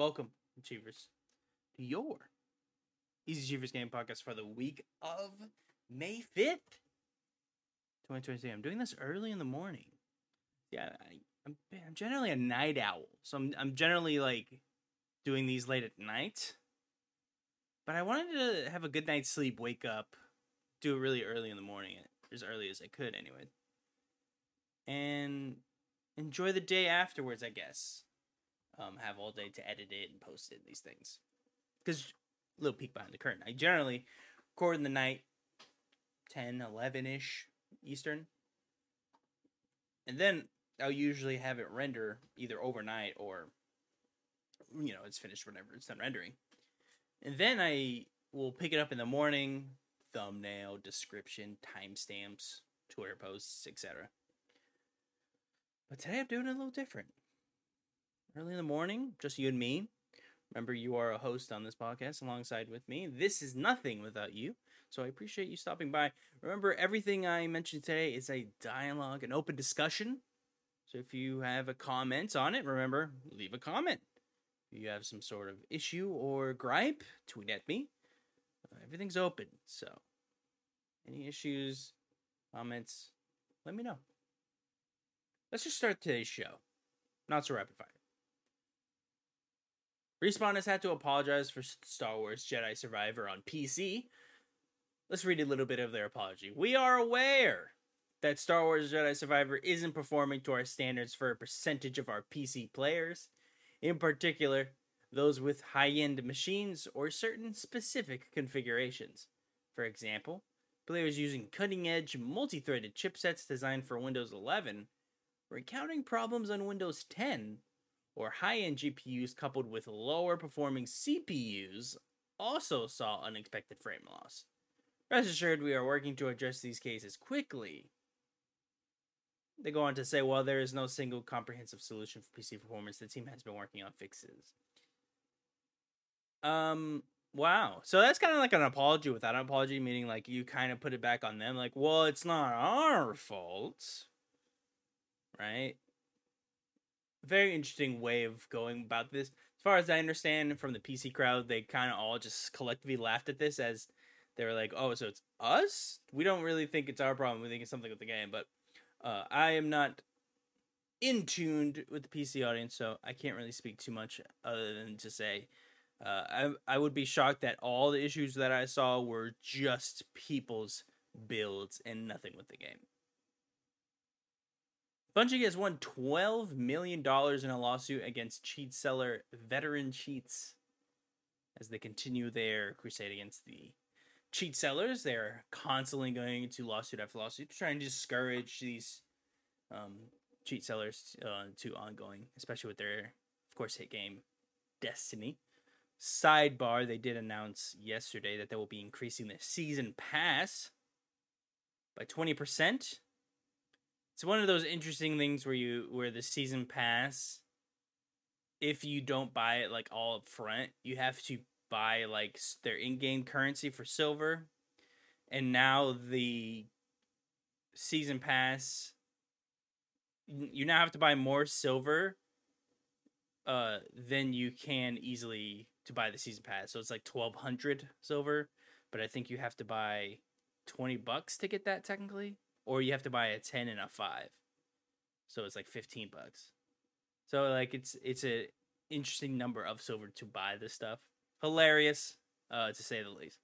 Welcome, Achievers, to your Easy Achievers Game Podcast for the week of May 5th, 2023. I'm doing this early in the morning. Yeah, I, I'm, I'm generally a night owl, so I'm, I'm generally like doing these late at night. But I wanted to have a good night's sleep, wake up, do it really early in the morning, as early as I could, anyway. And enjoy the day afterwards, I guess. Um, have all day to edit it and post it, and these things. Because, a little peek behind the curtain. I generally record in the night, 10, 11 ish Eastern. And then I'll usually have it render either overnight or, you know, it's finished whenever it's done rendering. And then I will pick it up in the morning, thumbnail, description, timestamps, Twitter posts, etc. But today I'm doing it a little different. Early in the morning, just you and me. Remember, you are a host on this podcast alongside with me. This is nothing without you. So I appreciate you stopping by. Remember, everything I mentioned today is a dialogue, an open discussion. So if you have a comment on it, remember, leave a comment. If you have some sort of issue or gripe, tweet at me. Uh, everything's open. So any issues, comments, let me know. Let's just start today's show. Not so rapid fire. Respawn has had to apologize for Star Wars Jedi Survivor on PC. Let's read a little bit of their apology. We are aware that Star Wars Jedi Survivor isn't performing to our standards for a percentage of our PC players, in particular, those with high end machines or certain specific configurations. For example, players using cutting edge multi threaded chipsets designed for Windows 11 were encountering problems on Windows 10 or high end GPUs coupled with lower performing CPUs also saw unexpected frame loss. Rest assured, we are working to address these cases quickly. They go on to say, while there is no single comprehensive solution for PC performance, the team has been working on fixes. Um, wow. So that's kind of like an apology without an apology, meaning like you kind of put it back on them, like, well, it's not our fault, right? Very interesting way of going about this. As far as I understand from the PC crowd, they kind of all just collectively laughed at this as they were like, "Oh, so it's us? We don't really think it's our problem. We think it's something with the game." But uh, I am not in tuned with the PC audience, so I can't really speak too much other than to say uh, I I would be shocked that all the issues that I saw were just people's builds and nothing with the game. Bungie has won $12 million in a lawsuit against cheat seller Veteran Cheats as they continue their crusade against the cheat sellers. They're constantly going into lawsuit after lawsuit, trying to discourage these um, cheat sellers uh, to ongoing, especially with their, of course, hit game Destiny. Sidebar: They did announce yesterday that they will be increasing the season pass by twenty percent it's one of those interesting things where you where the season pass if you don't buy it like all up front you have to buy like their in-game currency for silver. And now the season pass you now have to buy more silver uh than you can easily to buy the season pass. So it's like 1200 silver but i think you have to buy 20 bucks to get that technically or you have to buy a 10 and a 5 so it's like 15 bucks. So like it's it's a interesting number of silver to buy this stuff. Hilarious uh to say the least.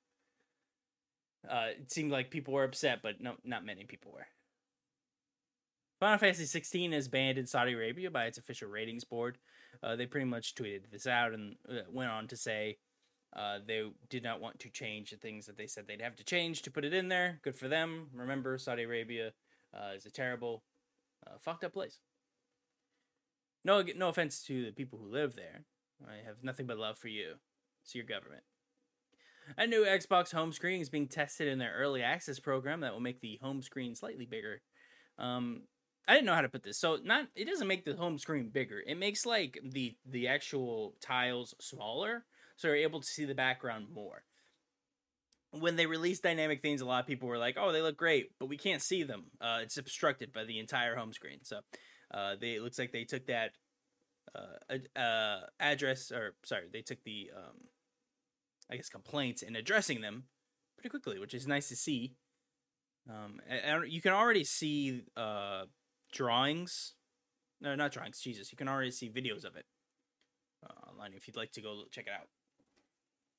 Uh it seemed like people were upset but no not many people were. Final Fantasy 16 is banned in Saudi Arabia by its official ratings board. Uh, they pretty much tweeted this out and uh, went on to say uh, they did not want to change the things that they said they'd have to change to put it in there. Good for them. Remember, Saudi Arabia uh, is a terrible, uh, fucked up place. No, no offense to the people who live there. I have nothing but love for you. It's your government. A new Xbox home screen is being tested in their early access program that will make the home screen slightly bigger. Um, I didn't know how to put this. So not it doesn't make the home screen bigger. It makes like the the actual tiles smaller so you're able to see the background more. When they released dynamic themes, a lot of people were like, "Oh, they look great, but we can't see them. Uh, it's obstructed by the entire home screen." So, uh, they it looks like they took that uh, uh, address or sorry, they took the um, I guess complaints and addressing them pretty quickly, which is nice to see. Um, you can already see uh drawings, no, not drawings. Jesus, you can already see videos of it uh, online if you'd like to go check it out.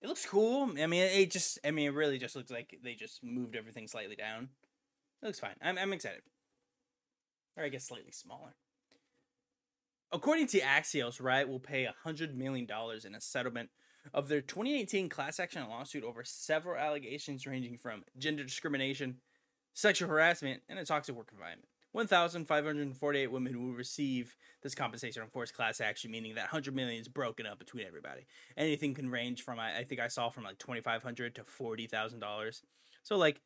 It looks cool. I mean, it just, I mean, it really just looks like they just moved everything slightly down. It looks fine. I'm, I'm excited. Or I guess slightly smaller. According to Axios, Riot will pay $100 million in a settlement of their 2018 class action lawsuit over several allegations ranging from gender discrimination, sexual harassment, and a toxic work environment. 1,548 women will receive this compensation on forced class action, meaning that 100 million is broken up between everybody. Anything can range from, I, think I saw from like 2,500 to $40,000. So, like,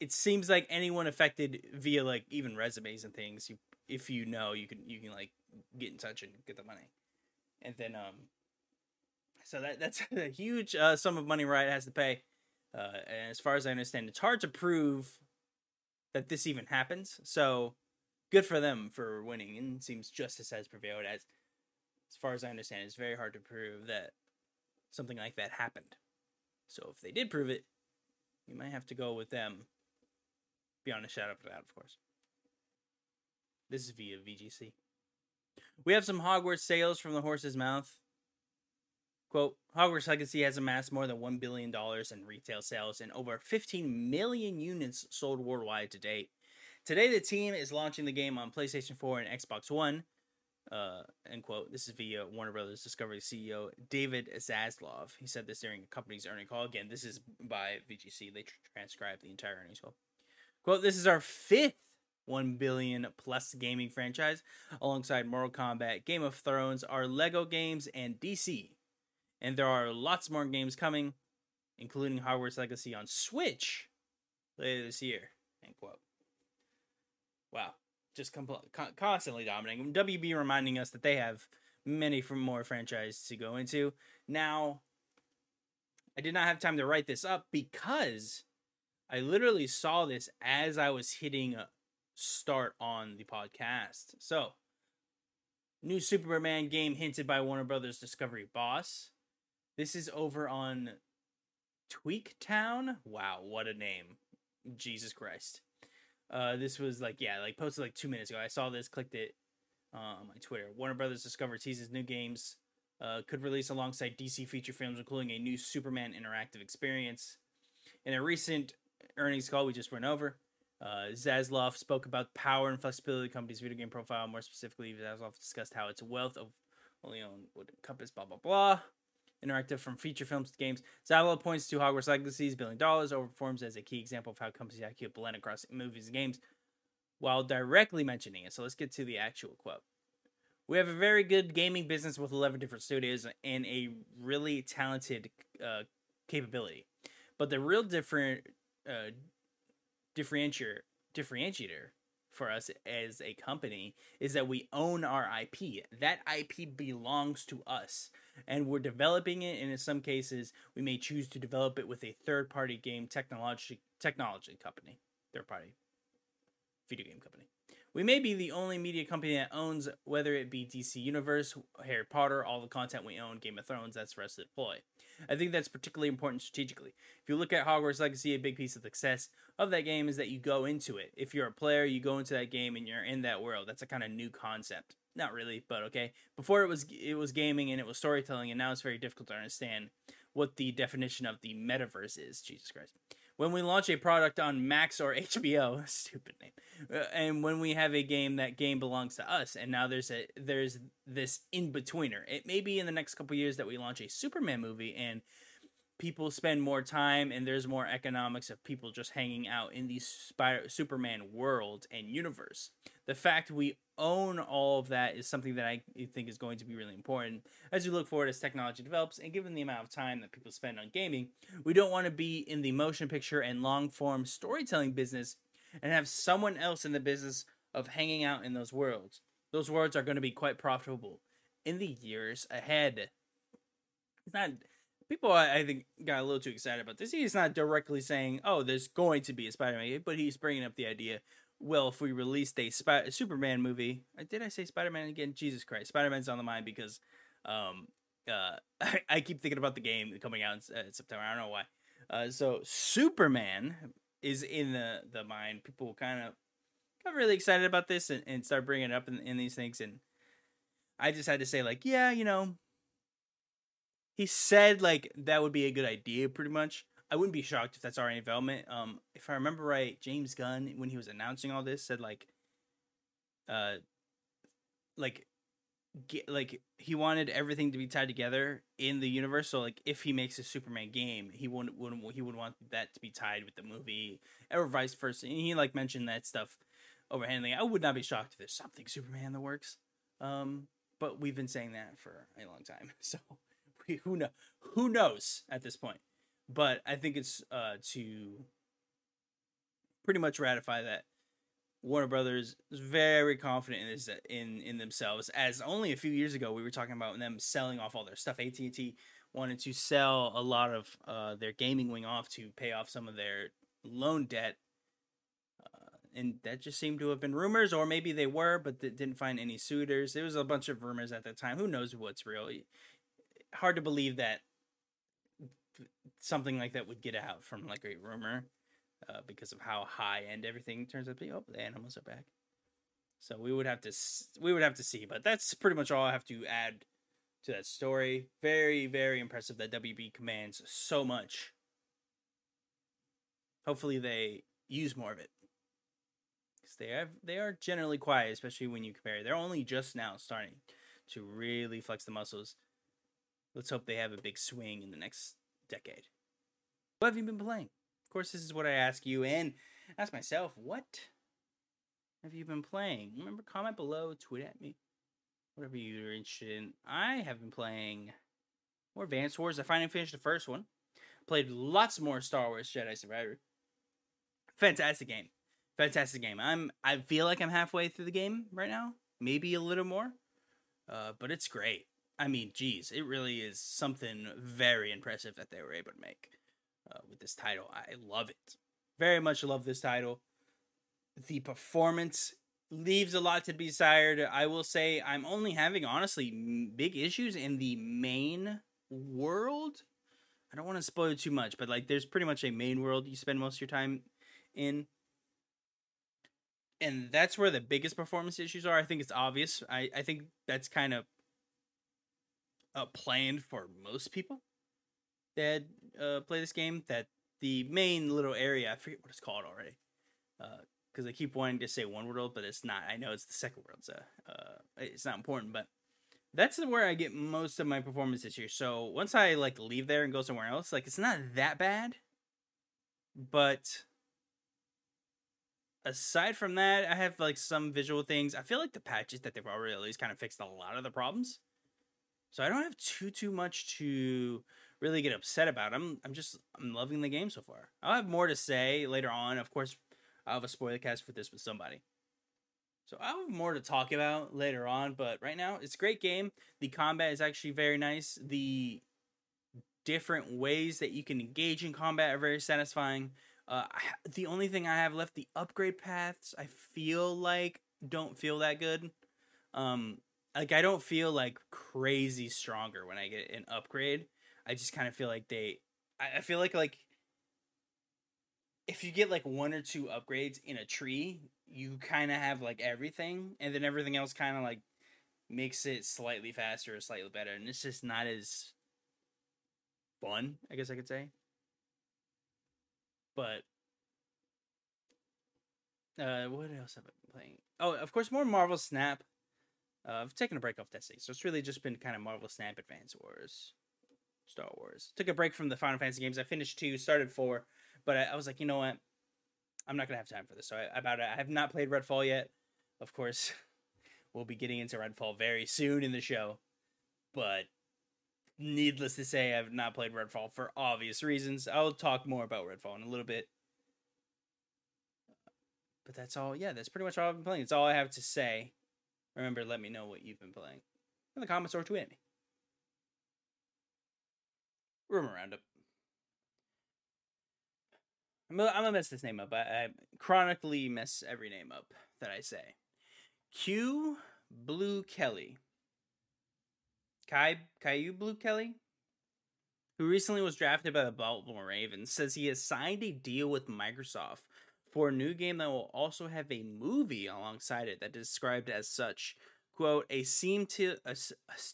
it seems like anyone affected via like even resumes and things, you, if you know, you can, you can like get in touch and get the money. And then, um, so that that's a huge uh, sum of money Riot has to pay. Uh, and as far as I understand, it's hard to prove that this even happens. So good for them for winning, and seems justice has prevailed. As as far as I understand, it's very hard to prove that something like that happened. So if they did prove it, you might have to go with them. Beyond a shadow of a doubt, of course. This is via VGC. We have some Hogwarts sales from the horse's mouth. Quote, Hogwarts Legacy has amassed more than $1 billion in retail sales and over 15 million units sold worldwide to date. Today, the team is launching the game on PlayStation 4 and Xbox One. Uh, end quote. This is via Warner Brothers Discovery CEO David Zaslav. He said this during the company's earnings call. Again, this is by VGC. They tr- transcribed the entire earnings call. Quote, this is our fifth 1 billion plus gaming franchise alongside Mortal Kombat, Game of Thrones, our Lego games, and DC. And there are lots more games coming, including Hogwarts Legacy on Switch later this year. End quote. Wow, just compl- con- constantly dominating. WB reminding us that they have many from more franchises to go into. Now, I did not have time to write this up because I literally saw this as I was hitting start on the podcast. So, new Superman game hinted by Warner Brothers Discovery Boss. This is over on TweakTown. Wow, what a name. Jesus Christ. Uh, this was like yeah, like posted like two minutes ago. I saw this, clicked it uh, on my Twitter. Warner Brothers Discover teases new games uh, could release alongside DC feature films, including a new Superman interactive experience. In a recent earnings call we just went over, uh, spoke about power and flexibility of the company's video game profile. More specifically, Zaslav discussed how its wealth of only own would encompass blah blah blah interactive from feature films to games. Zavala points to Hogwarts Legacy's billion dollars overperforms as a key example of how companies IQ blend across movies and games while directly mentioning it. So let's get to the actual quote. We have a very good gaming business with 11 different studios and a really talented uh, capability. But the real different uh, differentiator differentiator for us as a company is that we own our IP. That IP belongs to us, and we're developing it. And in some cases, we may choose to develop it with a third-party game technology technology company, third-party video game company. We may be the only media company that owns, whether it be DC Universe, Harry Potter, all the content we own, Game of Thrones, that's for us to deploy. I think that's particularly important strategically. If you look at Hogwarts Legacy, a big piece of success of that game is that you go into it. If you're a player, you go into that game and you're in that world. That's a kind of new concept. Not really, but okay. Before it was it was gaming and it was storytelling, and now it's very difficult to understand what the definition of the metaverse is. Jesus Christ when we launch a product on Max or HBO, stupid name, uh, and when we have a game that game belongs to us, and now there's a there's this in betweener. It may be in the next couple years that we launch a Superman movie and people spend more time and there's more economics of people just hanging out in the Spider- Superman world and universe. The fact we own all of that is something that I think is going to be really important as we look forward as technology develops and given the amount of time that people spend on gaming, we don't want to be in the motion picture and long form storytelling business and have someone else in the business of hanging out in those worlds. Those worlds are going to be quite profitable in the years ahead. It's not people I, think got a little too excited about this. He's not directly saying, "Oh, there's going to be a Spider-Man," game," but he's bringing up the idea. Well, if we released a, Sp- Superman movie, did I say Spider-Man again? Jesus Christ, Spider-Man's on the mind because um, uh, I, I keep thinking about the game coming out in, uh, September. I don't know why. Uh, so Superman is in the the mind. People kind of got really excited about this and, and start bringing it up in, in these things, and I just had to say like, yeah, you know, he said like that would be a good idea, pretty much. I wouldn't be shocked if that's already in development. Um, if I remember right, James Gunn when he was announcing all this said like, uh, like, get like he wanted everything to be tied together in the universe. So like, if he makes a Superman game, he wouldn't wouldn't he would want that to be tied with the movie or vice versa. And he like mentioned that stuff overhandling. I would not be shocked if there's something Superman in the works. Um, but we've been saying that for a long time, so who know who knows at this point. But I think it's uh, to pretty much ratify that Warner Brothers is very confident in this in in themselves. As only a few years ago we were talking about them selling off all their stuff. AT and T wanted to sell a lot of uh, their gaming wing off to pay off some of their loan debt and that just seemed to have been rumors, or maybe they were, but they didn't find any suitors. There was a bunch of rumors at the time. Who knows what's real? Hard to believe that something like that would get out from like a rumor, uh, because of how high end everything turns out to be. Oh, the animals are back. So we would have to we would have to see, but that's pretty much all I have to add to that story. Very very impressive that WB commands so much. Hopefully they use more of it Cuz they have they are generally quiet, especially when you compare. They're only just now starting to really flex the muscles. Let's hope they have a big swing in the next decade. What have you been playing? Of course, this is what I ask you and ask myself. What have you been playing? Remember, comment below, tweet at me, whatever you're interested in. I have been playing more Advance Wars. I finally finished the first one. Played lots more Star Wars Jedi Survivor. Fantastic game fantastic game. I'm I feel like I'm halfway through the game right now, maybe a little more, uh, but it's great. I mean, geez, it really is something very impressive that they were able to make uh, with this title. I love it. Very much love this title. The performance leaves a lot to be desired. I will say I'm only having honestly big issues in the main world. I don't want to spoil too much, but like there's pretty much a main world you spend most of your time in and that's where the biggest performance issues are. I think it's obvious. I, I think that's kind of uh, planned for most people that uh, play this game. That the main little area, I forget what it's called already, because uh, I keep wanting to say one world, but it's not. I know it's the second world, so uh, it's not important. But that's where I get most of my performance this year. So once I like leave there and go somewhere else, like it's not that bad, but aside from that, I have like some visual things. I feel like the patches that they've already released kind of fixed a lot of the problems. So I don't have too too much to really get upset about. I'm I'm just I'm loving the game so far. I'll have more to say later on. Of course, I'll have a spoiler cast for this with somebody. So I'll have more to talk about later on, but right now it's a great game. The combat is actually very nice. The different ways that you can engage in combat are very satisfying. Uh, the only thing I have left, the upgrade paths, I feel like don't feel that good. Um, like I don't feel like crazy stronger when I get an upgrade. I just kind of feel like they, I, I feel like like if you get like one or two upgrades in a tree, you kind of have like everything, and then everything else kind of like makes it slightly faster or slightly better, and it's just not as fun. I guess I could say. But uh, what else have I been playing? Oh, of course, more Marvel Snap. I've taken a break off Destiny, so it's really just been kind of Marvel Snap, Advance Wars, Star Wars. Took a break from the Final Fantasy games. I finished two, started four, but I, I was like, you know what? I'm not gonna have time for this. So I, about I have not played Redfall yet. Of course, we'll be getting into Redfall very soon in the show, but needless to say, I've not played Redfall for obvious reasons. I'll talk more about Redfall in a little bit. But that's all. Yeah, that's pretty much all I've been playing. It's all I have to say. Remember, let me know what you've been playing in the comments or tweet at me. rumor roundup. I'm gonna, mess this name up. I, I chronically mess every name up that I say. Kyu Blu Kelly. Kai Caillou Blue Kelly, who recently was drafted by the Baltimore Ravens, says he has signed a deal with Microsoft for a new game that will also have a movie alongside it that described as such. Quote a seam to a,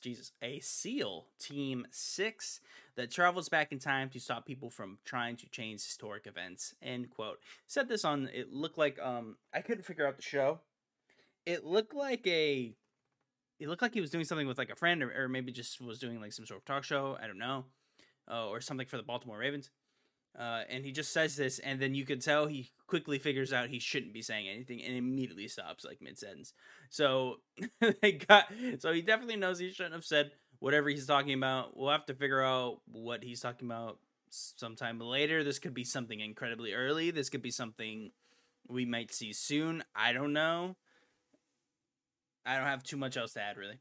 jesus a seal team 6 that travels back in time to stop people from trying to change historic events. End quote. Said this on it looked like um i couldn't figure out the show. It looked like a it looked like he was doing something with like a friend or, or maybe just was doing like some sort of talk show i don't know uh, or something for the baltimore ravens uh, and he just says this, and then you can tell he quickly figures out he shouldn't be saying anything, and immediately stops like mid sentence. So they got, so he definitely knows he shouldn't have said whatever he's talking about. We'll have to figure out what he's talking about sometime later. This could be something incredibly early. This could be something we might see soon. I don't know. I don't have too much else to add, really.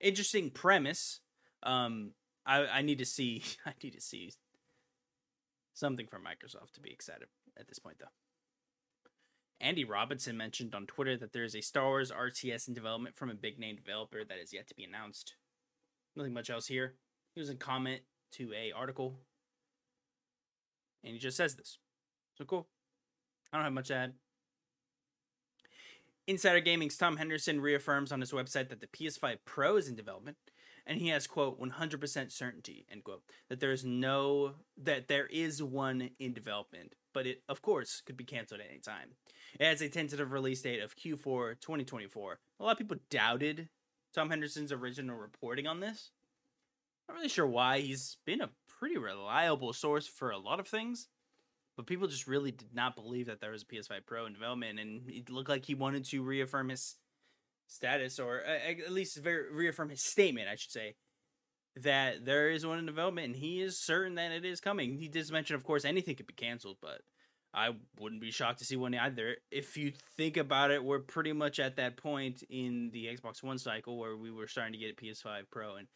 Interesting premise. Um, I I need to see. I need to see Something from Microsoft to be excited at this point, though. Andy Robinson mentioned on Twitter that there is a Star Wars RTS in development from a big name developer that is yet to be announced. Nothing much else here. He was in comment to a article, and he just says this. So cool. I don't have much to add. Insider Gaming's Tom Henderson reaffirms on his website that the PS5 Pro is in development and he has quote 100% certainty end quote that there is no that there is one in development but it of course could be canceled at any time. It has a tentative release date of q4 2024 a lot of people doubted tom henderson's original reporting on this. Not really sure why. He's been a pretty reliable source for a lot of things but people just really did not believe that there was a ps5 pro in development and it looked like he wanted to reaffirm his status, or uh, at least very reaffirm his statement, I should say, that there is one in development, and he is certain that it is coming. He did mention, of course, anything could be canceled, but I wouldn't be shocked to see one either. If you think about it, we're pretty much at that point in the Xbox One cycle where we were starting to get PS5 Pro and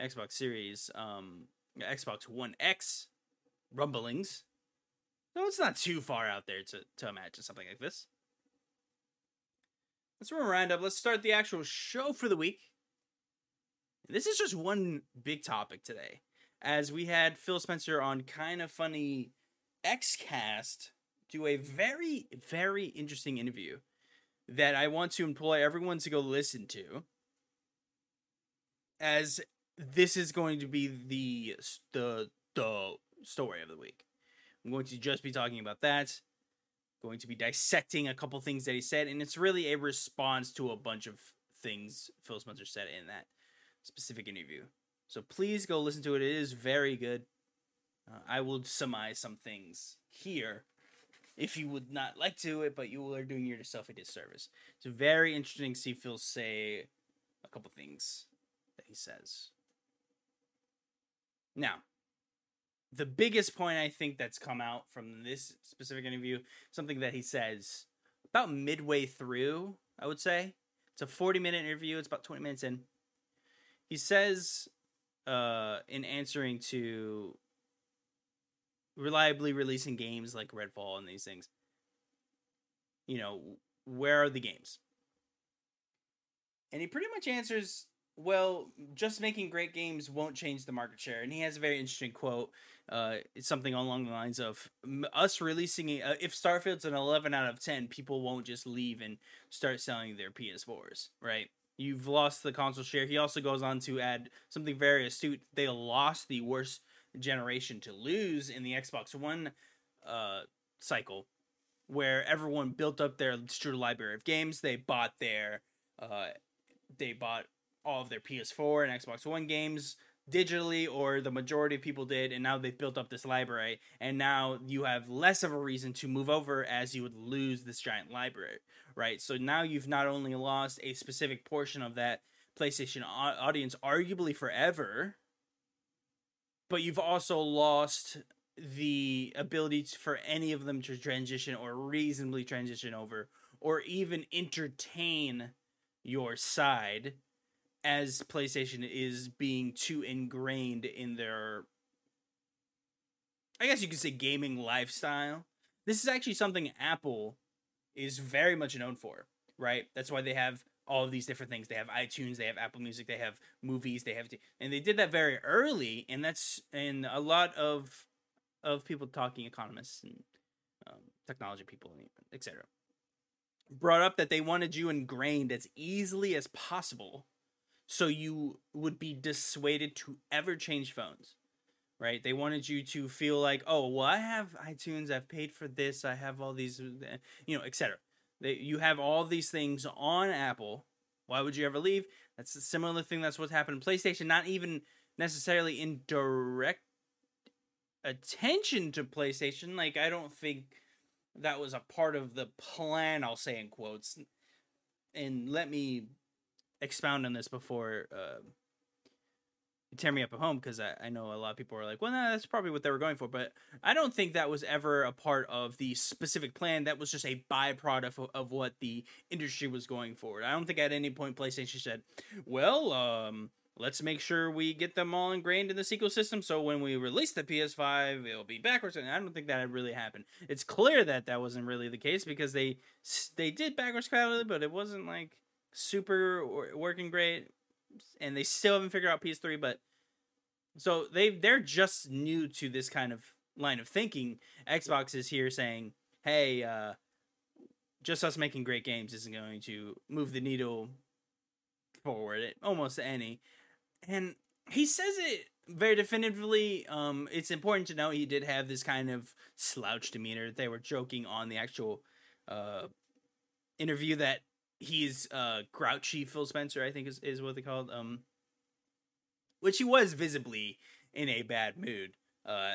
Xbox Series, um, Xbox One X rumblings. So it's not too far out there to, to imagine something like this. Let's run a roundup. Let's start the actual show for the week. This is just one big topic today, as we had Phil Spencer on Kinda Funny XCast do a very, very interesting interview that I want to employ everyone to go listen to, as this is going to be the the the story of the week. I'm going to just be talking about that going to be dissecting a couple things that he said, and it's really a response to a bunch of things Phil Spencer said in that specific interview. So please go listen to it. It is very good. Uh, I will surmise some things here if you would not like to it, but you are doing yourself a disservice. It's very interesting to see Phil say a couple things that he says. Now, the biggest point I think that's come out from this specific interview, something that he says about midway through, I would say. It's a 40 minute interview, it's about 20 minutes in. He says, uh, in answering to reliably releasing games like Redfall and these things, you know, where are the games? And he pretty much answers well, just making great games won't change the market share. And he has a very interesting quote. Uh, it's something along the lines of us releasing uh, if Starfield's an 11 out of 10, people won't just leave and start selling their PS4s, right? You've lost the console share. He also goes on to add something very astute. They lost the worst generation to lose in the Xbox One uh, cycle, where everyone built up their true library of games. They bought their, uh, they bought all of their PS4 and Xbox One games digitally or the majority of people did and now they've built up this library and now you have less of a reason to move over as you would lose this giant library right? So now you've not only lost a specific portion of that PlayStation audience arguably forever but you've also lost the ability for any of them to transition or reasonably transition over or even entertain your side as PlayStation is being too ingrained in their I guess you could say gaming lifestyle. This is actually something Apple is very much known for, right? That's why they have all of these different things. They have iTunes, they have Apple Music, they have movies, they have, and they did that very early, and that's and a lot of of people talking economists and um, technology people, etc. Brought up that they wanted you ingrained as easily as possible, so you would be dissuaded to ever change phones right? They wanted you to feel like, oh, well, I have iTunes, I've paid for this, I have all these, uh, you know, etc. You have all these things on Apple. Why would you ever leave? That's a similar thing. That's what's happened in PlayStation. Not even necessarily in direct attention to PlayStation. Like I don't think that was a part of the plan. I'll say in quotes. And let me expound on this before uh, tear me up at home because I, I know a lot of people are like, well, no, that's probably what they were going for. But I don't think that was ever a part of the specific plan. That was just a byproduct of, of what the industry was going for. I don't think at any point PlayStation said, well, um, let's make sure we get them all ingrained in this ecosystem so when we release the PS5, it'll be backwards. And I don't think that had really happened. It's clear that that wasn't really the case because they they did backwards compatibility, but it wasn't like super working great and they still haven't figured out PS3. But so they they're just new to this kind of line of thinking. Xbox is here saying, "Hey, uh, just us making great games isn't going to move the needle forward almost any." And he says it very definitively. Um, it's important to note he did have this kind of slouch demeanor. They were joking on the actual uh, interview that he's uh grouchy Phil Spencer, I think is, is what they called. Um which he was visibly in a bad mood. Uh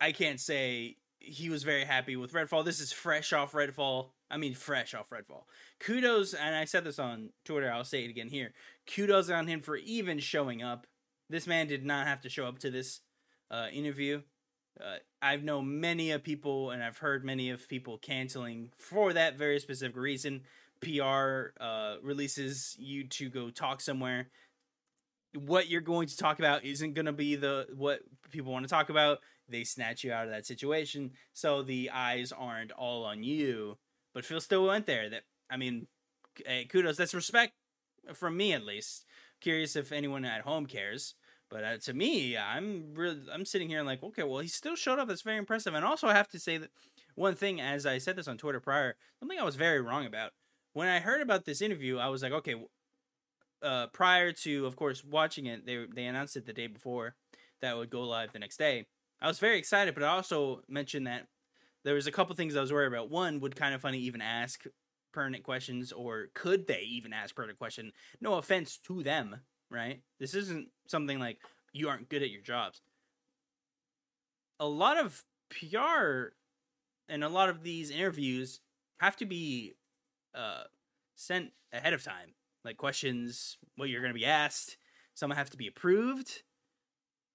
I can't say he was very happy with Redfall. This is fresh off Redfall. I mean fresh off Redfall. Kudos and I said this on Twitter, I'll say it again here. Kudos on him for even showing up. This man did not have to show up to this uh interview. Uh, I've known many of people, and I've heard many of people canceling for that very specific reason. PR uh, releases you to go talk somewhere, what you're going to talk about isn't going to be the what people want to talk about. They snatch you out of that situation, so the eyes aren't all on you. But Phil still went there. That I mean, hey, kudos. That's respect from me at least. Curious if anyone at home cares. But uh, to me, I'm really I'm sitting here and like, okay, well, he still showed up. That's very impressive. And also, I have to say that one thing, as I said this on Twitter prior, something I was very wrong about when I heard about this interview, I was like, okay. Uh, prior to, of course, watching it, they they announced it the day before that would go live the next day. I was very excited, but I also mentioned that there was a couple things I was worried about. One, would Kinda Funny even ask pertinent questions, or could they even ask pertinent question? No offense to them, right? This isn't something like you aren't good at your jobs. A lot of PR and a lot of these interviews have to be uh, sent ahead of time, like questions, what you're going to be asked. Some have to be approved.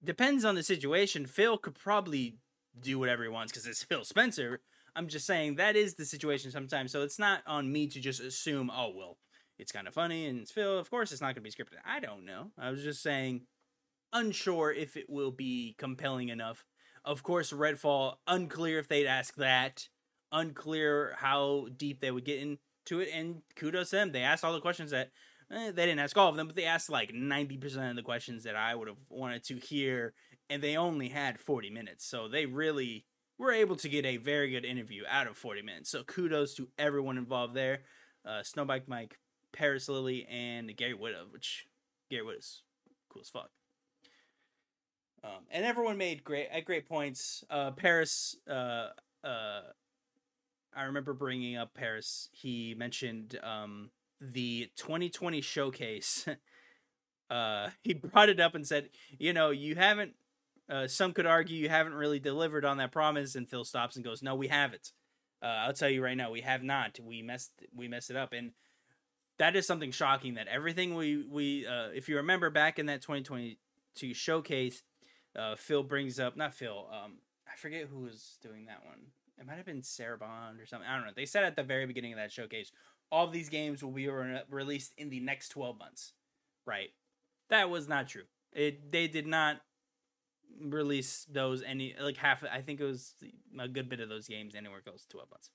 Depends on the situation. Phil could probably do whatever he wants because it's Phil Spencer. I'm just saying that is the situation sometimes. So it's not on me to just assume, oh, well, it's Kinda Funny and it's Phil. Of course, it's not going to be scripted. I don't know. I was just saying, unsure if it will be compelling enough. Of course, Redfall, unclear if they'd ask that. Unclear how deep they would get in to it, and kudos to them. They asked all the questions that eh, they didn't ask all of them, but they asked like ninety percent of the questions that I would have wanted to hear, and they only had forty minutes, so they really were able to get a very good interview out of forty minutes. So kudos to everyone involved there. Uh, Snowbike Mike, Parris Lilly, and Gary Whitta, which Gary is cool as fuck. Um, and everyone made great at great points. Uh, Parris uh, uh, I remember bringing up Parris. He mentioned um, the 2020 showcase. uh, he brought it up and said, "You know, you haven't. Uh, some could argue you haven't really delivered on that promise." And Phil stops and goes, "No, we haven't. Uh, I'll tell you right now, we have not. We messed. We messed it up." And that is something shocking. That everything we we, uh, if you remember back in that 2022 showcase, uh, Phil brings up not Phil. Um, I forget who was doing that one it might have been Sarah Bond or something. I don't know. They said at the very beginning of that showcase, all these games will be re- released in the next 12 months, right? That was not true. It they did not release those any like half. I think it was a good bit of those games anywhere close to twelve months.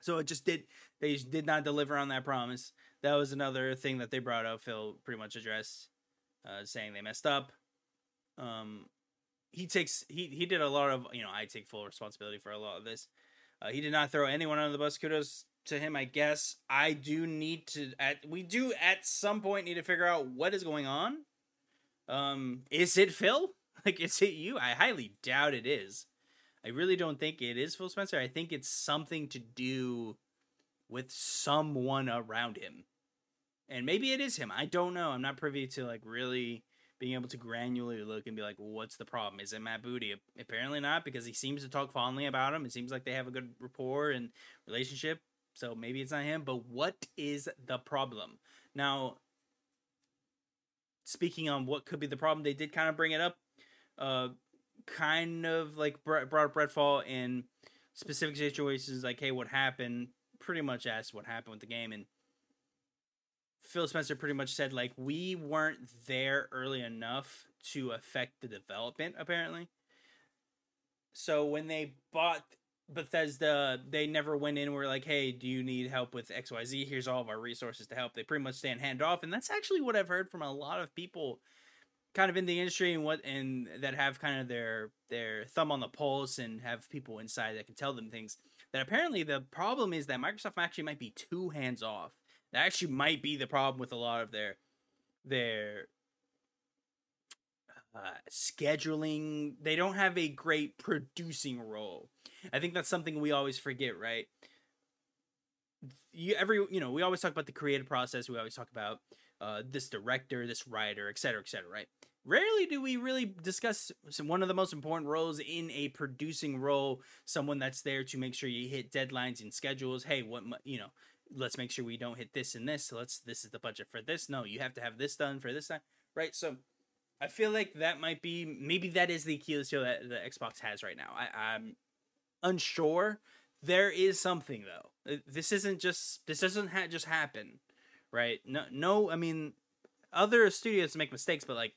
So it just did. They did not deliver on that promise. That was another thing that they brought up. Phil pretty much addressed, uh, saying they messed up. Um, he takes he he did a lot of you know I take full responsibility for a lot of this. Uh, he did not throw anyone under the bus. Kudos to him, I guess. I do need to at we do at some point need to figure out what is going on. Um, is it Phil? Like, is it you? I highly doubt it is. I really don't think it is Phil Spencer. I think it's something to do with someone around him. And maybe it is him. I don't know. I'm not privy to like really being able to granularly look and be like, well, what's the problem? Is it Matt Booty? Apparently not, because he seems to talk fondly about him. It seems like they have a good rapport and relationship. So maybe it's not him. But what is the problem? Now, speaking on what could be the problem, they did kind of bring it up uh, kind of like brought up Redfall in specific situations, like, hey, what happened? Pretty much asked what happened with the game, and Phil Spencer pretty much said like we weren't there early enough to affect the development, apparently. So when they bought Bethesda, they never went in were like, hey, do you need help with XYZ? Here's all of our resources to help. They pretty much stand hand off. And that's actually what I've heard from a lot of people kind of in the industry and what and that have kind of their their thumb on the pulse and have people inside that can tell them things that apparently the problem is that Microsoft actually might be too hands off. That actually might be the problem with a lot of their their uh, scheduling. They don't have a great producing role. I think that's something we always forget, right? You every you know we always talk about the creative process. We always talk about uh, this director, this writer, etc., etc. Right? Rarely do we really discuss some, one of the most important roles in a producing role. Someone that's there to make sure you hit deadlines and schedules. Hey, what you know? Let's make sure we don't hit this and this. So let's. This is the budget for this. No, you have to have this done for this time. Right? So. I feel like that might be maybe that is the Achilles heel that the Xbox has right now. I, I'm unsure. There is something though. Uh, this isn't just this doesn't ha- just happen right? No, no. I mean, other studios make mistakes, but like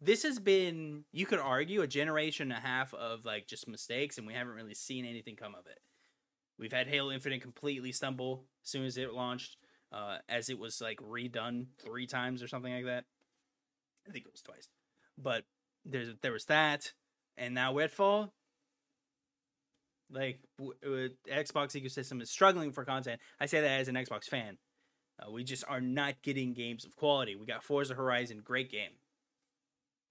this has been, you could argue, a generation and a half of like just mistakes, and we haven't really seen anything come of it. We've had Halo Infinite completely stumble as soon as it launched, uh, as it was like redone three times or something like that. I think it was twice, but there's there was that, and now Redfall. Like w- Xbox ecosystem is struggling for content. I say that as an Xbox fan. Uh, we just are not getting games of quality. We got Forza Horizon, great game.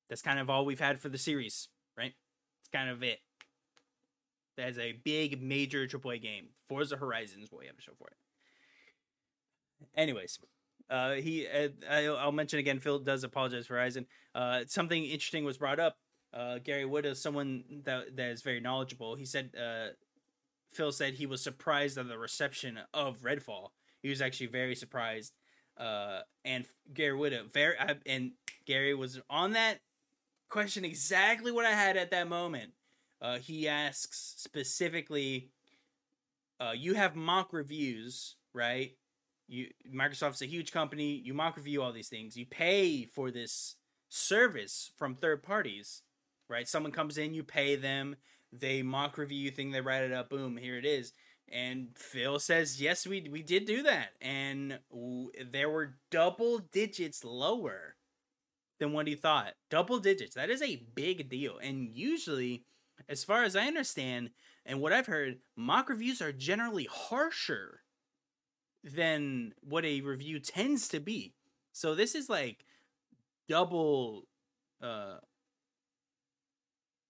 That's kind of all we've had for the series, right? It's kind of it. That's a big, major AAA game. Forza Horizon is what we have to show for it. Anyways, uh, he uh, I'll mention again. Phil does apologize for Horizon. Uh, something interesting was brought up. Uh, Gary Whitta is someone that that is very knowledgeable. He said uh, Phil said he was surprised at the reception of Redfall he was actually very surprised. Uh, and Gary Whitta, very, I, and Gary was on that question exactly what I had at that moment. Uh, he asks specifically, uh, you have mock reviews, right? You Microsoft's a huge company. You mock review all these things. You pay for this service from third parties, right? Someone comes in, you pay them. They mock review thing. They write it up. Boom, here it is. And Phil says, yes, we we did do that, and w- there were double digits lower than what he thought. Double digits. That is a big deal. And usually, as far as I understand, and what I've heard, mock reviews are generally harsher than what a review tends to be. So this is like double uh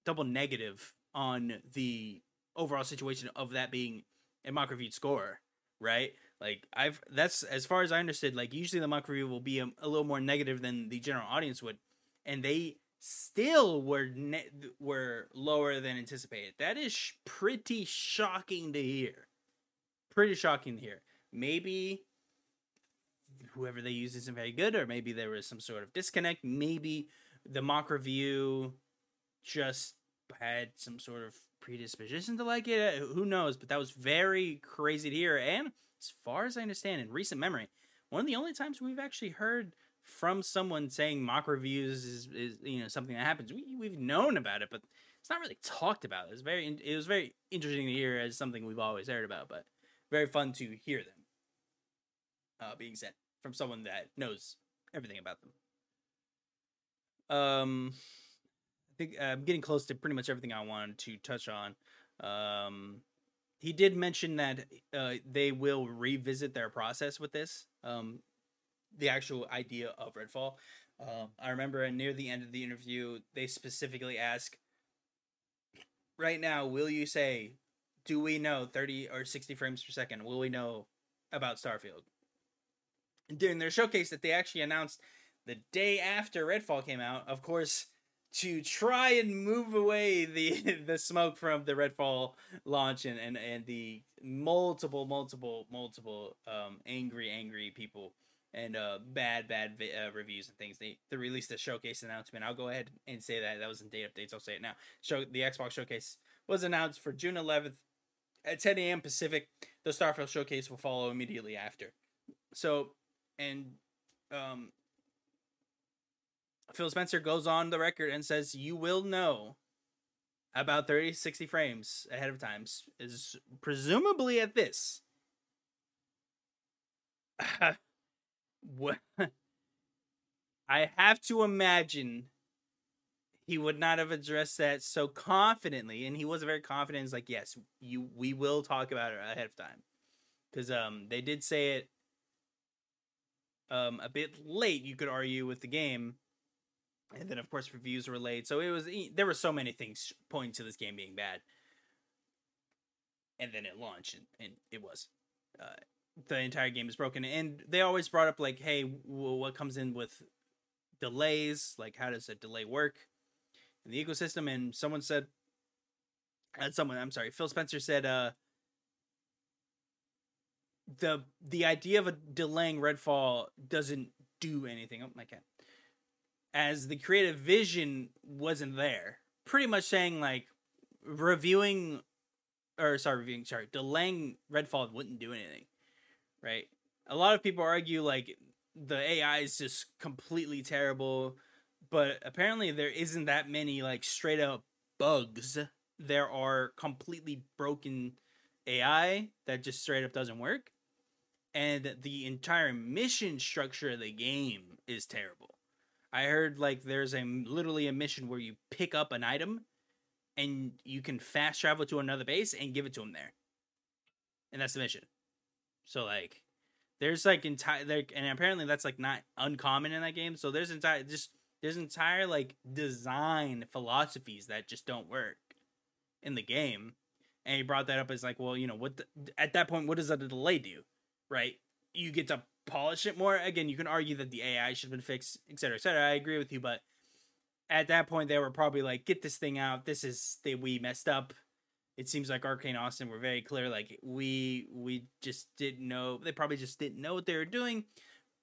double negative on the overall situation of that being a mock reviewed score, right? Like I've that's as far as I understood. Like usually the mock review will be a, a little more negative than the general audience would, and they still were ne- were lower than anticipated. That is sh- pretty shocking to hear. Pretty shocking to hear. Maybe whoever they use isn't very good, or maybe there was some sort of disconnect. Maybe the mock review just had some sort of predisposition to like it. Uh, who knows? But that was very crazy to hear. And as far as I understand, in recent memory, one of the only times we've actually heard from someone saying mock reviews is, is you know something that happens. We we've known about it, but it's not really talked about. It was very it was very interesting to hear as something we've always heard about, but very fun to hear them uh, being said from someone that knows everything about them. Um, I think I'm getting close to pretty much everything I wanted to touch on. Um, he did mention that uh, they will revisit their process with this. Um, the actual idea of Redfall. Um, I remember near the end of the interview, they specifically ask, "Right now, will you say, do we know 30 or 60 frames per second? Will we know about Starfield?" During their showcase that they actually announced the day after Redfall came out, of course, to try and move away the the smoke from the Redfall launch and and, and the multiple multiple multiple um angry angry people and uh bad bad vi- uh, reviews and things. They they released a showcase announcement. I'll go ahead and say that. That was in date updates. I'll say it now. Show the xbox showcase was announced for june 11th at 10 a.m pacific. The starfield showcase will follow immediately after. So and um Phil Spencer goes on the record and says you will know about 30 60 frames ahead of time is presumably at this I have to imagine he would not have addressed that so confidently and he was very confident. It's like yes you we will talk about it ahead of time. Because um they did say it um a bit late you could argue with the game. And then of course reviews were late. So it was there were so many things pointing to this game being bad. And then it launched and, and it was uh, the entire game is broken and they always brought up like hey well, what comes in with delays like how does a delay work in the ecosystem and someone said and someone i'm sorry phil spencer said uh the the idea of a delaying redfall doesn't do anything oh my cat as the creative vision wasn't there. Pretty much saying like reviewing or sorry, reviewing, sorry, delaying Redfall wouldn't do anything. Right? A lot of people argue like the AI is just completely terrible, but apparently there isn't that many like straight up bugs. There are completely broken AI that just straight up doesn't work. And the entire mission structure of the game is terrible I heard like there's a literally a mission where you pick up an item and you can fast travel to another base and give it to them there. And that's the mission. So like there's like entire there and apparently that's like not uncommon in that game. So there's entire just there's entire like design philosophies that just don't work in the game. And he brought that up as like, well, you know, what the, at that point what does a delay do? Right? You get to polish it more. Again, you can argue that the AI should have been fixed, etc., etc. I agree with you, but at that point, they were probably like, "Get this thing out. This is they we messed up." It seems like Arcane Austin were very clear, like we we just didn't know. They probably just didn't know what they were doing,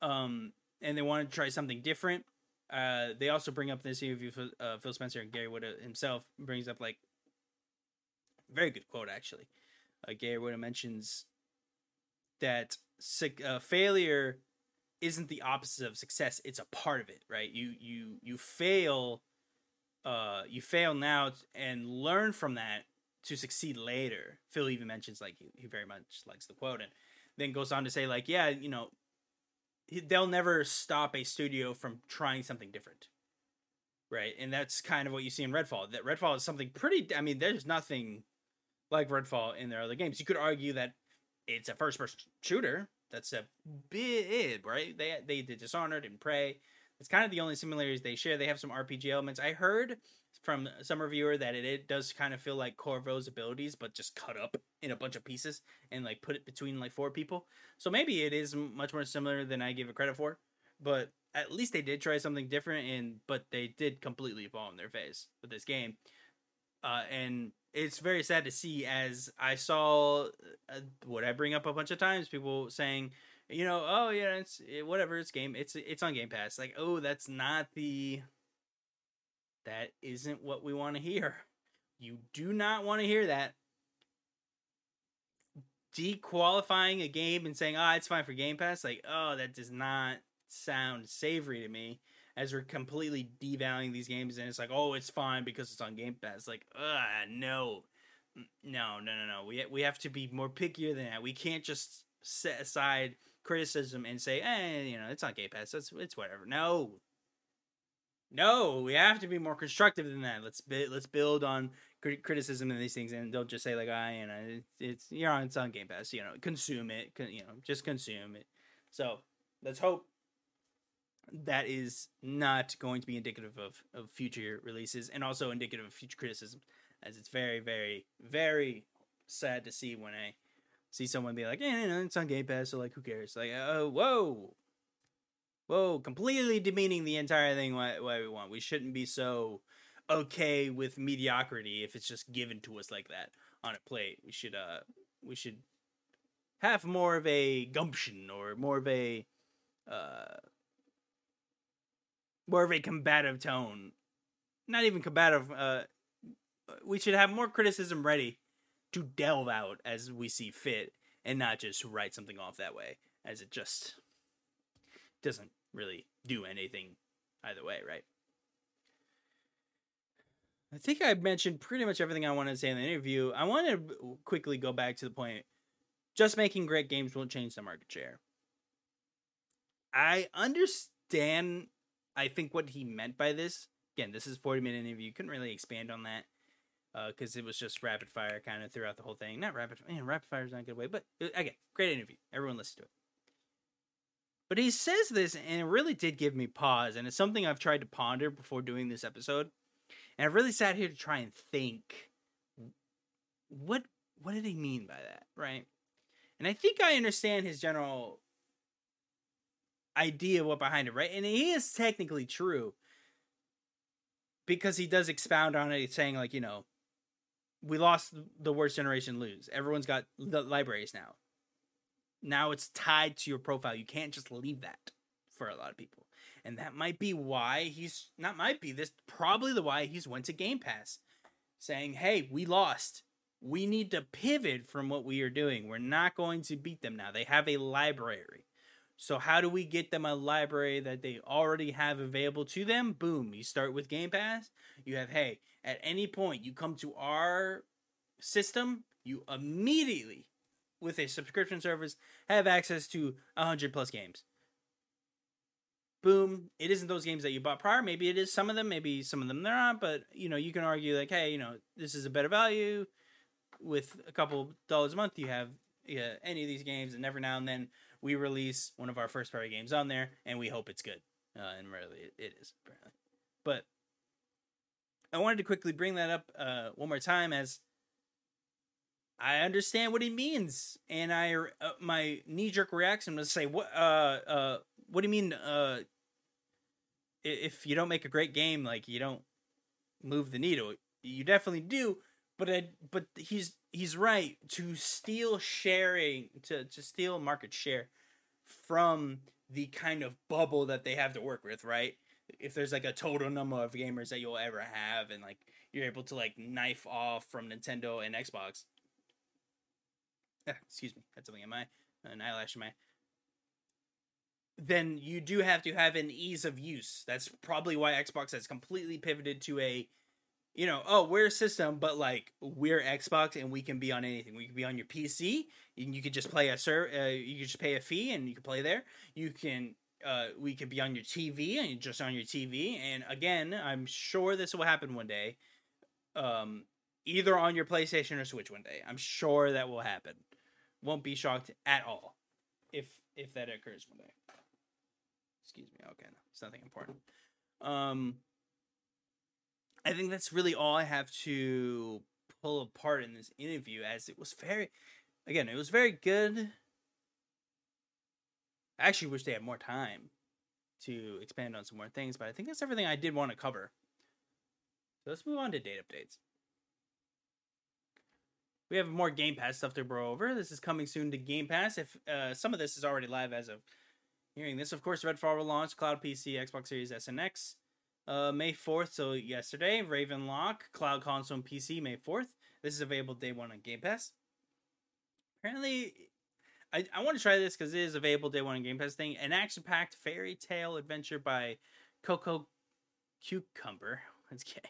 um, and they wanted to try something different. Uh, they also bring up this interview. Uh, Phil Spencer and Gary Whitta himself brings up like very good quote actually. Uh, Gary Whitta mentions that uh, failure isn't the opposite of success it's a part of it right you you you fail uh you fail now and learn from that to succeed later phil even mentions like he, he very much likes the quote and then goes on to say like yeah you know they'll never stop a studio from trying something different right and that's kind of what you see in redfall that redfall is something pretty i mean there's nothing like redfall in their other games you could argue that it's a first person shooter. That's a bit right. They they did Dishonored and Prey. It's kind of the only similarities they share. They have some RPG elements. I heard from some reviewer that it, it does kind of feel like Corvo's abilities, but just cut up in a bunch of pieces and like put it between like four people. So maybe it is much more similar than I give it credit for. But at least they did try something different, and but they did completely fall on their face with this game. Uh, and it's very sad to see as I saw uh, what I bring up a bunch of times people saying you know oh yeah it's it, whatever it's game it's it's on game pass like oh that's not the that isn't what we want to hear. You do not want to hear that. Dequalifying a game and saying oh it's fine for game pass like oh that does not sound savory to me as we're completely devaluing these games and it's like oh it's fine because it's on game pass like uh no. No no no no. We, we have to be more pickier than that. We can't just set aside criticism and say eh you know it's on game pass it's, it's whatever. No no we have to be more constructive than that. Let's let's build on criticism and these things and don't just say like i you know it's you're on it's on game pass you know consume it you know just consume it. So let's hope that is not going to be indicative of, of future releases and also indicative of future criticism as it's very very very sad to see when i see someone be like yeah you know, it's on game pass so like who cares? Like oh whoa whoa completely demeaning the entire thing why, why we want we shouldn't be so okay with mediocrity if it's just given to us like that on a plate we should uh we should have more of a gumption or more of a uh more of a combative tone. Not even combative. Uh, we should have more criticism ready to delve out as we see fit, and not just write something off that way, as it just doesn't really do anything either way, right? I think I mentioned pretty much everything I wanted to say in the interview. I want to quickly go back to the point just making great games won't change the market share. I understand I think what he meant by this, again, this is 40 minute interview. Couldn't really expand on that because uh, it was just rapid fire kind of throughout the whole thing. Not rapid, man, rapid fire is not a good way, but uh, again, great interview. Everyone listen to it. But he says this, and it really did give me pause, and it's something I've tried to ponder before doing this episode. And I've really sat here to try and think, what what did he mean by that, right? And I think I understand his general idea what behind it, right? And he is technically true because he does expound on it, saying like, you know, we lost the worst generation lose. Everyone's got the libraries now. Now it's tied to your profile. You can't just leave that for a lot of people. And that might be why he's not might be this probably the why he's went to Game Pass saying, "Hey, we lost. We need to pivot from what we are doing. We're not going to beat them now. They have a library. So how do we get them a library that they already have available to them? Boom, you start with Game Pass. You have hey, at any point you come to our system, you immediately with a subscription service have access to 100 plus games. Boom, it isn't those games that you bought prior. Maybe it is some of them, maybe some of them they're not, but you know, you can argue like, hey, you know, this is a better value with a couple dollars a month you have yeah, any of these games and every now and then we release one of our first party games on there, and we hope it's good. Uh, and really, it, it is apparently. But I wanted to quickly bring that up uh, one more time as I understand what he means, and I uh, my knee jerk reaction was to say, "What? Uh, uh, what do you mean? Uh, if you don't make a great game, like you don't move the needle, you definitely do." But I, but he's he's right to steal sharing to to steal market share from the kind of bubble that they have to work with, right? If there's like a total number of gamers that you'll ever have and like you're able to like knife off from Nintendo and Xbox. Ah, excuse me, had something in my an eyelash in my then you do have to have an ease of use. That's probably why Xbox has completely pivoted to a you know, oh, we're a system, but like we're Xbox and we can be on anything. We can be on your PC, and you can just play a ser- uh, you can just pay a fee and you can play there. You can uh, we could be on your TV and just on your TV. And again, I'm sure this will happen one day. Um, either on your PlayStation or Switch one day. I'm sure that will happen. Won't be shocked at all if if that occurs one day. Excuse me. Okay, no, it's nothing important. Um, I think that's really all I have to pull apart in this interview, as it was very, again, it was very good. I actually wish they had more time to expand on some more things, but I think that's everything I did want to cover. So let's move on to date updates. We have more Game Pass stuff to bro over. This is coming soon to Game Pass. If uh, some of this is already live as of hearing this, of course, Redfall will launch Cloud PC, Xbox Series S and X uh, May 4th, so yesterday. Ravenlok, Cloud Console and PC, May 4th. This is available day one on Game Pass. Apparently, I, I want to try this because it is available day one on Game Pass thing. An action packed fairy tale adventure by Coco Cucumber. Let's get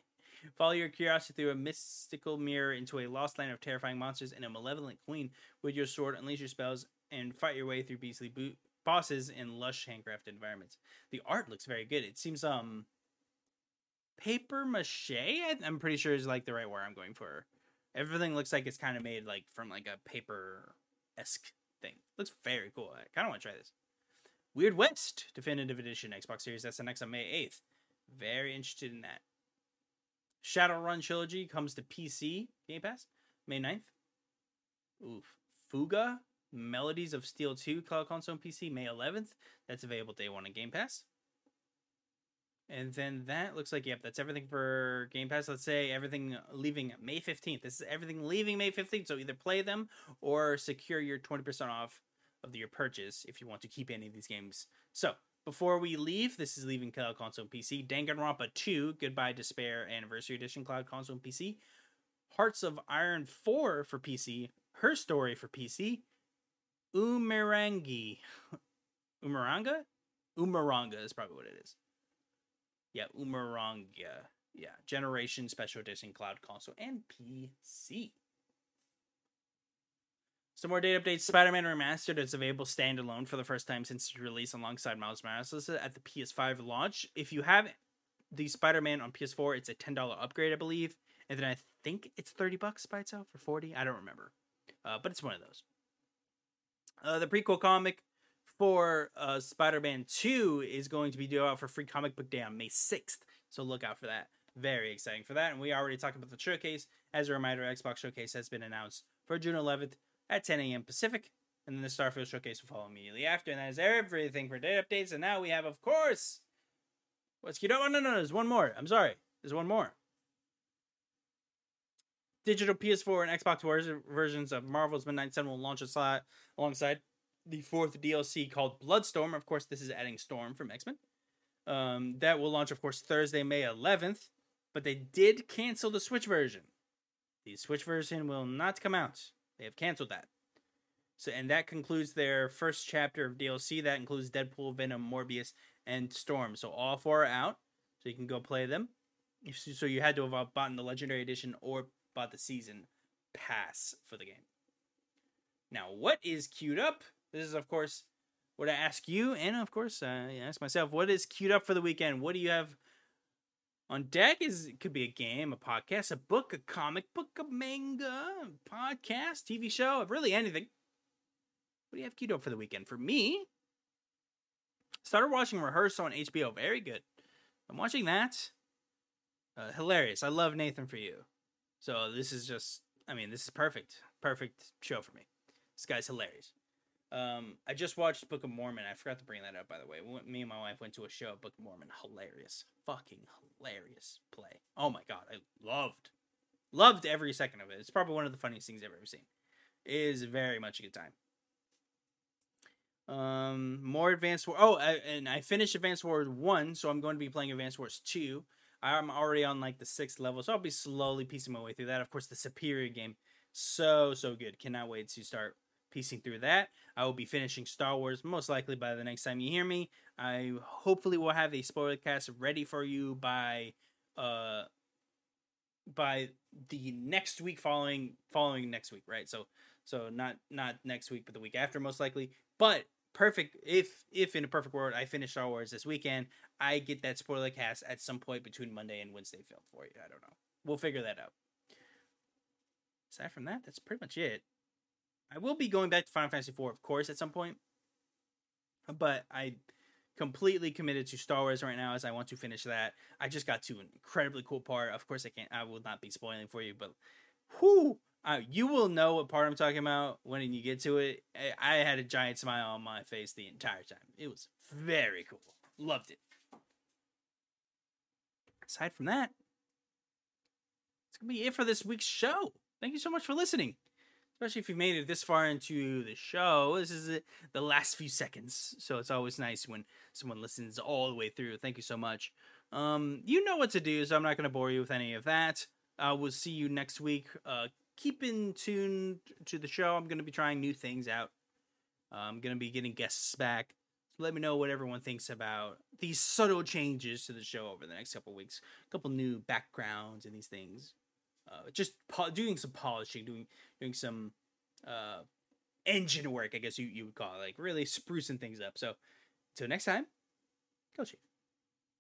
follow your curiosity through a mystical mirror into a lost land of terrifying monsters and a malevolent queen. With your sword, unleash your spells and fight your way through beastly bo- bosses in lush handcrafted environments. The art looks very good. It seems um paper mache. I'm pretty sure is like the right word I'm going for. Everything looks like it's kind of made like from like a paper esque thing. Looks very cool. I kind of want to try this. Weird West Definitive Edition Xbox Series S and X on May 8th. Very interested in that. Shadowrun Trilogy comes to PC Game Pass May 9th. Oof. Fuga Melodies of Steel 2 Cloud Console and PC May 11th. That's available day one on Game Pass. And then that looks like, yep, that's everything for Game Pass. Let's say everything leaving May 15th. This is everything leaving May 15th. So either play them or secure your 20% off of your purchase if you want to keep any of these games. So before we leave, this is leaving Cloud Console and PC. Danganronpa 2, Goodbye Despair Anniversary Edition Cloud Console and PC. Hearts of Iron 4 for PC. Her Story for PC. Umarangi. Umaranga? Umaranga is probably what it is. Yeah, Umaranga. Yeah, Generation Special Edition Cloud Console and PC. Some more date updates. Spider-Man Remastered is available standalone for the first time since its release alongside Miles Morales at the PS5 launch. If you have the Spider-Man on PS4, it's a ten dollar upgrade, I believe, and then I think it's thirty bucks by itself or forty. I don't remember, uh, but it's one of those. Uh, the prequel comic for uh, Spider-Man 2 is going to be due out for free comic book day on May 6th. So look out for that. Very exciting for that. And we already talked about the showcase. As a reminder, Xbox Showcase has been announced for June 11th at 10 a.m. Pacific. And then the Starfield Showcase will follow immediately after. And that is everything for date updates. And now we have, of course, what's up? Oh, no, no, no. There's one more. I'm sorry. There's one more. Digital PS4 and Xbox versions of Marvel's Midnight Sun will launch a sli alongside the fourth DLC called Bloodstorm. Of course, this is adding Storm from X Men. Um, that will launch, of course, Thursday, May 11th. But they did cancel the Switch version. The Switch version will not come out. They have canceled that. So, and that concludes their first chapter of DLC. That includes Deadpool, Venom, Morbius, and Storm. So all four are out. So you can go play them. So you had to have bought the Legendary Edition or bought the Season Pass for the game. Now, what is queued up? This is, of course, what I ask you, and of course, I ask myself, what is queued up for the weekend? What do you have on deck? Is it could be a game, a podcast, a book, a comic book, a manga, podcast, TV show, really anything. What do you have queued up for the weekend? For me, started watching Rehearsal on HBO. Very good. I'm watching that. Uh, hilarious. I love Nathan for you. So this is just, I mean, this is perfect. Perfect show for me. This guy's hilarious. Um, I just watched Book of Mormon. I forgot to bring that up, by the way. Me and my wife went to a show at Book of Mormon. Hilarious, fucking hilarious play. Oh my god, I loved, loved every second of it. It's probably one of the funniest things I've ever seen. It is very much a good time. Um, more Advanced War. Oh, I, and I finished Advanced Wars one, so I'm going to be playing Advanced Wars two. I'm already on like the sixth level, so I'll be slowly piecing my way through that. Of course, the superior game, so so good. Cannot wait to start piecing through that. I will be finishing Star Wars most likely by the next time you hear me. I hopefully will have a spoiler cast ready for you by uh by the next week following following next week, right? So so not not next week but the week after most likely. But perfect if if in a perfect world I finish Star Wars this weekend, I get that spoiler cast at some point between Monday and Wednesday film for you. I don't know. We'll figure that out. Aside from that, that's pretty much it. I will be going back to Final Fantasy IV, of course, at some point. But I completely committed to Star Wars right now as I want to finish that. I just got to an incredibly cool part. Of course, I can't. I will not be spoiling for you, but whoo, uh, you will know what part I'm talking about when you get to it. I, I had a giant smile on my face the entire time. It was very cool. Loved it. Aside from that, it's gonna be it for this week's show. Thank you so much for listening especially if you've made it this far into the show. This is the last few seconds, so it's always nice when someone listens all the way through. Thank you so much. Um, you know what to do, so I'm not going to bore you with any of that. Uh, we'll see you next week. Uh, keep in tune to the show. I'm going to be trying new things out I'm gonna be getting guests back. Let me know what everyone thinks about these subtle changes to the show over the next couple weeks. A couple new backgrounds and these things. Uh, just po- doing some polishing, doing doing some uh, engine work, I guess you, you would call it, like really sprucing things up. So, until next time, go Chief.